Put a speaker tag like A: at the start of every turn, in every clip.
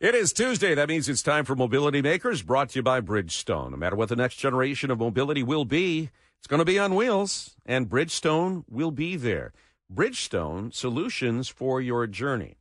A: It is Tuesday. That means it's time for Mobility Makers, brought to you by Bridgestone. No matter what the next generation of mobility will be, it's going to be on wheels, and Bridgestone will be there. Bridgestone solutions for your journey.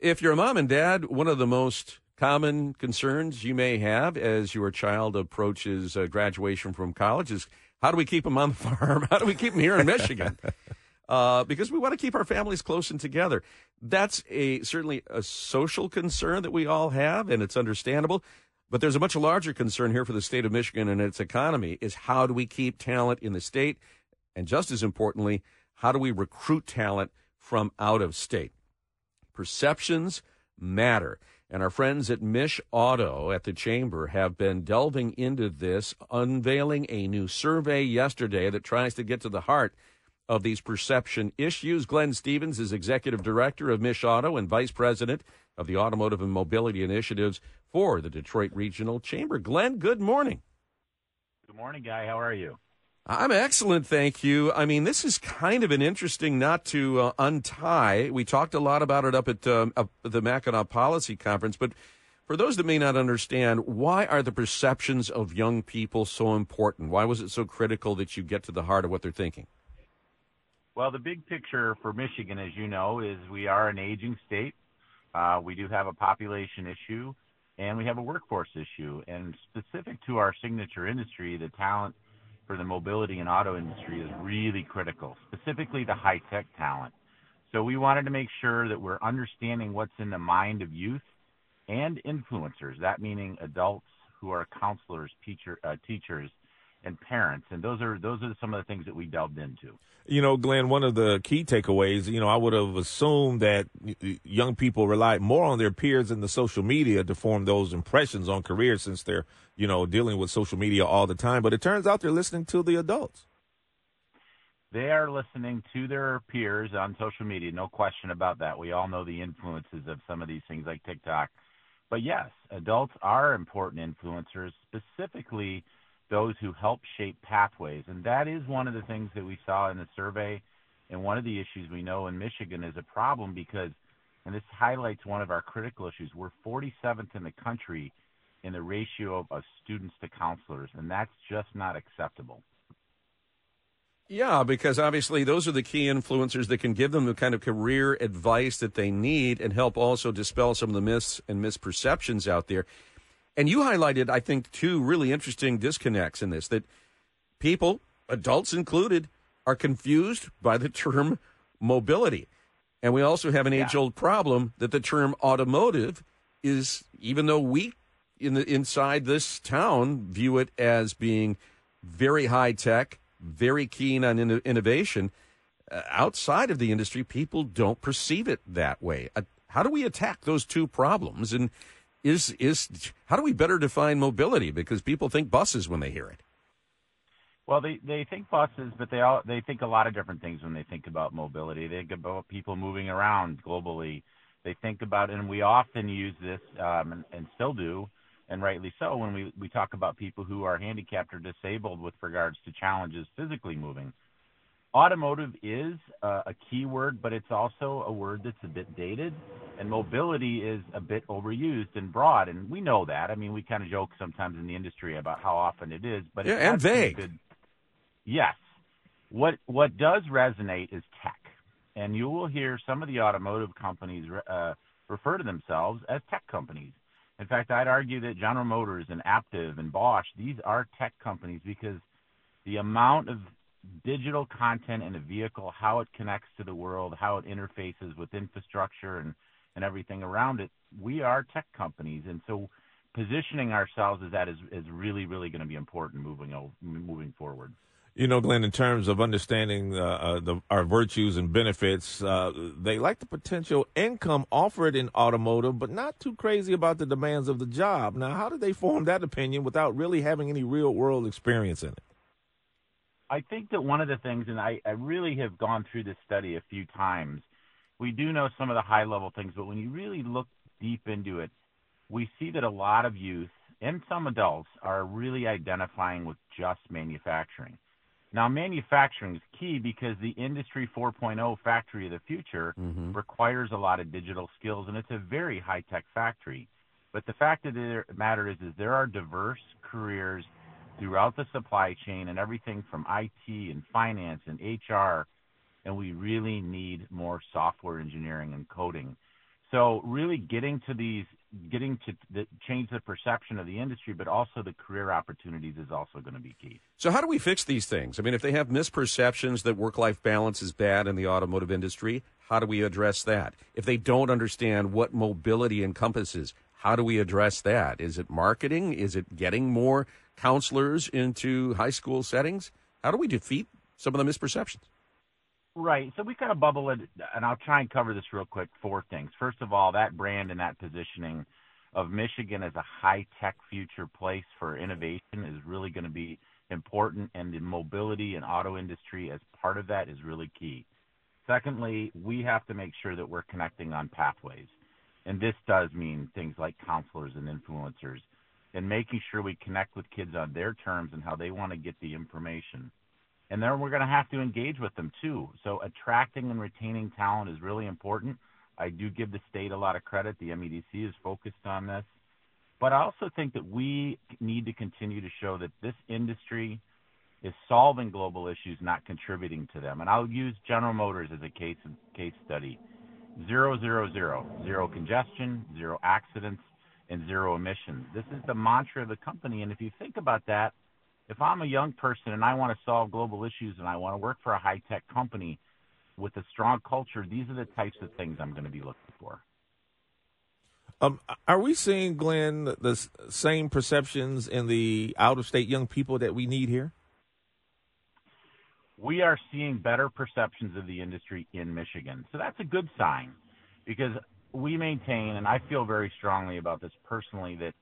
A: If you're a mom and dad, one of the most common concerns you may have as your child approaches uh, graduation from college is how do we keep them on the farm? How do we keep them here in Michigan? Uh, because we want to keep our families close and together. That's a certainly a social concern that we all have, and it's understandable. But there's a much larger concern here for the state of Michigan and its economy is how do we keep talent in the state? And just as importantly, how do we recruit talent from out of state? Perceptions matter. And our friends at Mish Auto at the Chamber have been delving into this, unveiling a new survey yesterday that tries to get to the heart of these perception issues. Glenn Stevens is executive director of MICHauto and vice president of the Automotive and Mobility Initiatives for the Detroit Regional Chamber. Glenn, good morning.
B: Good morning, Guy. How are you?
A: I'm excellent, thank you. I mean, this is kind of an interesting knot to uh, untie. We talked a lot about it up at, um, up the Mackinac Policy Conference, but for those that may not understand, why are the perceptions of young people so important? Why was it so critical that you get to the heart of what they're thinking?
B: Well, the big picture for Michigan, as you know, is we are an aging state. Uh, we do have a population issue, and we have a workforce issue. And specific to our signature industry, the talent for the mobility and auto industry is really critical, specifically the high tech talent. So we wanted to make sure that we're understanding what's in the mind of youth and influencers, that meaning adults who are counselors, teacher, uh, teachers, and parents. And those are those are some of the things that we delved into.
C: You know, Glenn, one of the key takeaways, you know, I would have assumed that young people relied more on their peers in the social media to form those impressions on careers since they're, you know, dealing with social media all the time. But it turns out they're listening to the adults.
B: They are listening to their peers on social media, no question about that. We all know the influences of some of these things like TikTok. But yes, adults are important influencers, specifically – those who help shape pathways. And that is one of the things that we saw in the survey. And one of the issues we know in Michigan is a problem because, and this highlights one of our critical issues, we're 47th in the country in the ratio of students to counselors, and that's just not acceptable.
A: Yeah, because obviously those are the key influencers that can give them the kind of career advice that they need and help also dispel some of the myths and misperceptions out there. And you highlighted, I think, two really interesting disconnects in this that people, adults included, are confused by the term mobility. And we also have an age old problem that the term automotive is, even though we in the inside this town view it as being very high tech, very keen on in- innovation, uh, outside of the industry, people don't perceive it that way. Uh, how do we attack those two problems? And is is how do we better define mobility? Because people think buses when they hear it.
B: Well, they they think buses, but they all they think a lot of different things when they think about mobility. They think about people moving around globally. They think about, and we often use this, um, and, and still do, and rightly so, when we we talk about people who are handicapped or disabled with regards to challenges physically moving automotive is uh, a key word, but it's also a word that's a bit dated, and mobility is a bit overused and broad, and we know that. I mean, we kind of joke sometimes in the industry about how often it is, but
A: yeah, and vague.
B: Good... Yes, what what does resonate is tech, and you will hear some of the automotive companies uh, refer to themselves as tech companies. In fact, I'd argue that General Motors and Aptiv and Bosch these are tech companies because the amount of digital content in a vehicle, how it connects to the world, how it interfaces with infrastructure and, and everything around it. We are tech companies, and so positioning ourselves as that is, is really, really going to be important moving moving forward.
C: You know, Glenn, in terms of understanding uh, uh, the, our virtues and benefits, uh, they like the potential income offered in automotive, but not too crazy about the demands of the job. Now, how did they form that opinion without really having any real world experience in it?
B: I think that one of the things, and I, I really have gone through this study a few times, we do know some of the high level things, but when you really look deep into it, we see that a lot of youth and some adults are really identifying with just manufacturing. Now, manufacturing is key because the Industry 4.0 factory of the future mm-hmm. requires a lot of digital skills, and it's a very high tech factory. But the fact of the matter is, is there are diverse careers throughout the supply chain and everything from IT and finance and HR, and we really need more software engineering and coding. So really getting to these, getting to the, change the perception of the industry, but also the career opportunities is also going to be key.
A: So how do we fix these things? I mean, if they have misperceptions that work-life balance is bad in the automotive industry, how do we address that? If they don't understand what mobility encompasses, how do we address that? Is it marketing? Is it getting more counselors into high school settings? How do we defeat some of the misperceptions?
B: Right. So we kind of bubble it, and I'll try and cover this real quick. Four things. First of all, that brand and that positioning of Michigan as a high tech future place for innovation is really going to be important, and the mobility and auto industry as part of that is really key. Secondly, we have to make sure that we're connecting on pathways. And this does mean things like counselors and influencers and making sure we connect with kids on their terms and how they want to get the information. And then we're going to have to engage with them too. So attracting and retaining talent is really important. I do give the state a lot of credit. The MEDC is focused on this. But I also think that we need to continue to show that this industry is solving global issues, not contributing to them. And I'll use General Motors as a case case study. Zero, zero, zero. Zero congestion, zero accidents, and zero emissions. This is the mantra of the company. And if you think about that, if I'm a young person and I want to solve global issues and I want to work for a high tech company with a strong culture, these are the types of things I'm going to be looking for.
C: Um, are we seeing, Glenn, the same perceptions in the out of state young people that we need here?
B: We are seeing better perceptions of the industry in Michigan. So that's a good sign because we maintain, and I feel very strongly about this personally, that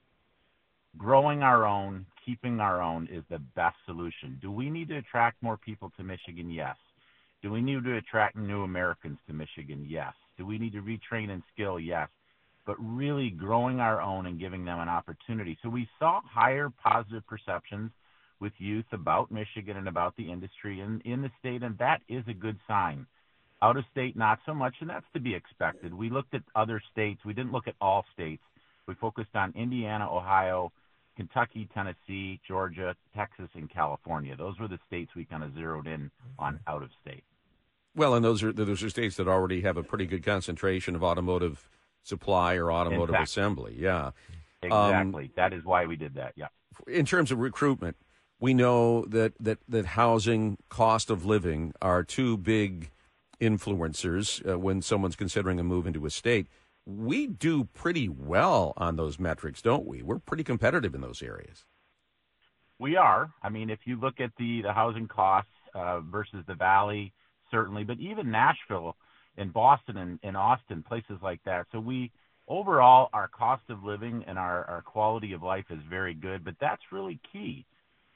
B: growing our own, keeping our own is the best solution. Do we need to attract more people to Michigan? Yes. Do we need to attract new Americans to Michigan? Yes. Do we need to retrain and skill? Yes. But really growing our own and giving them an opportunity. So we saw higher positive perceptions with youth about Michigan and about the industry in, in the state, and that is a good sign. Out of state, not so much, and that's to be expected. We looked at other states. We didn't look at all states. We focused on Indiana, Ohio, Kentucky, Tennessee, Georgia, Texas, and California. Those were the states we kind of zeroed in on out of state.
A: Well, and those are those are states that already have a pretty good concentration of automotive supply or automotive exactly. assembly. Yeah,
B: exactly. Um, that is why we did that. Yeah.
A: In terms of recruitment, we know that that that housing, cost of living are two big influencers uh, when someone's considering a move into a state. We do pretty well on those metrics, don't we? We're pretty competitive in those areas.
B: We are. I mean, if you look at the the housing costs uh, versus the Valley, certainly, but even Nashville and Boston and, and Austin, places like that. So we overall our cost of living and our, our quality of life is very good, but that's really key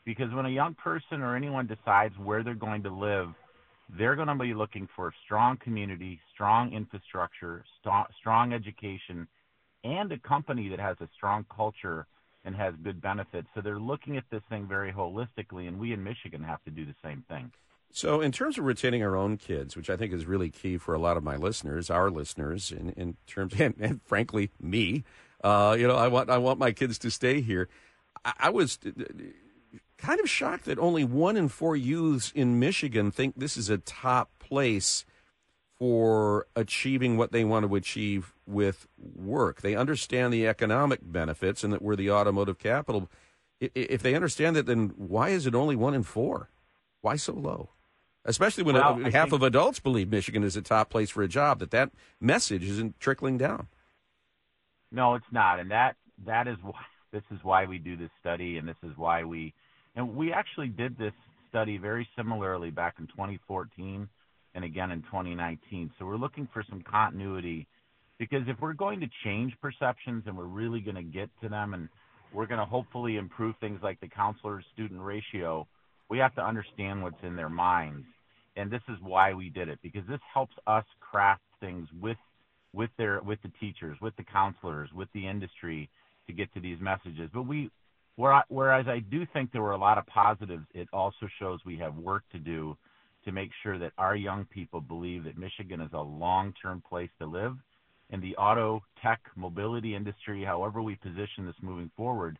B: because when a young person or anyone decides where they're going to live, they're going to be looking for strong community, strong infrastructure, st- strong education, and a company that has a strong culture and has good benefits. So they're looking at this thing very holistically, and we in Michigan have to do the same thing.
A: So, in terms of retaining our own kids, which I think is really key for a lot of my listeners, our listeners, in, in terms, and, and frankly, me, uh, you know, I want I want my kids to stay here. I, I was kind of shocked that only one in four youths in Michigan think this is a top place for achieving what they want to achieve with work. They understand the economic benefits and that we're the automotive capital. If they understand that, then why is it only one in four? Why so low? Especially when uh, well, half think, of adults believe Michigan is a top place for a job, that that message isn't trickling down.
B: No, it's not, and that that is why this is why we do this study, and this is why we and we actually did this study very similarly back in 2014 and again in 2019. So we're looking for some continuity because if we're going to change perceptions and we're really going to get to them and we're going to hopefully improve things like the counselor student ratio, we have to understand what's in their minds. And this is why we did it because this helps us craft things with with their with the teachers, with the counselors, with the industry to get to these messages. But we whereas I do think there were a lot of positives, it also shows we have work to do to make sure that our young people believe that Michigan is a long-term place to live. And the auto tech mobility industry, however we position this moving forward,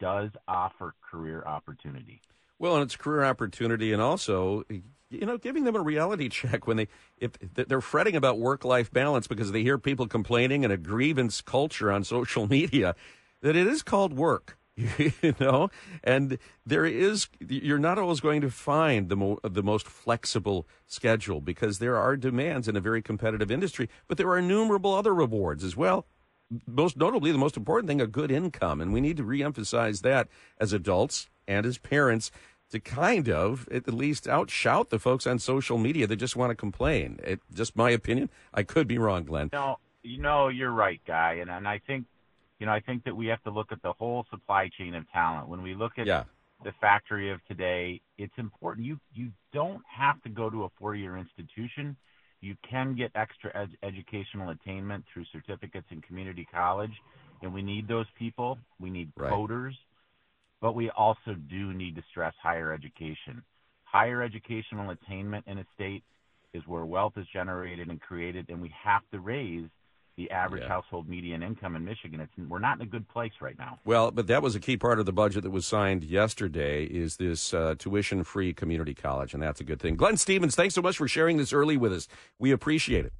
B: does offer career opportunity.
A: Well, and it's career opportunity, and also, you know, giving them a reality check when they if they're fretting about work life balance because they hear people complaining and a grievance culture on social media that it is called work. you know, and there is you're not always going to find the mo- the most flexible schedule because there are demands in a very competitive industry, but there are innumerable other rewards as well. Most notably, the most important thing, a good income, and we need to reemphasize that as adults and as parents to kind of at least outshout the folks on social media that just want to complain. It, just my opinion. I could be wrong, Glenn.
B: No, you know, you're right, guy, and and I think you know, I think that we have to look at the whole supply chain of talent. When we look at
A: yeah.
B: the factory of today, it's important. You you don't have to go to a four-year institution. You can get extra ed- educational attainment through certificates in community college, and we need those people. We need
A: right.
B: coders, but we also do need to stress higher education. Higher educational attainment in a state is where wealth is generated and created, and we have to raise the average yeah. household median income in Michigan. It's we're not in a good place right now.
A: Well, but that was a key part of the budget that was signed yesterday. Is this uh, tuition-free community college, and that's a good thing. Glenn Stevens, thanks so much for sharing this early with us. We appreciate it.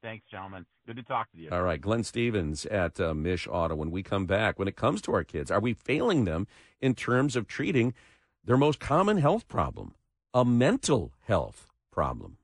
B: Thanks, gentlemen. Good to talk to you.
A: All right, Glenn Stevens at uh, MICHauto. When we come back, when it comes to our kids, are we failing them in terms of treating their most common health problem, a mental health problem?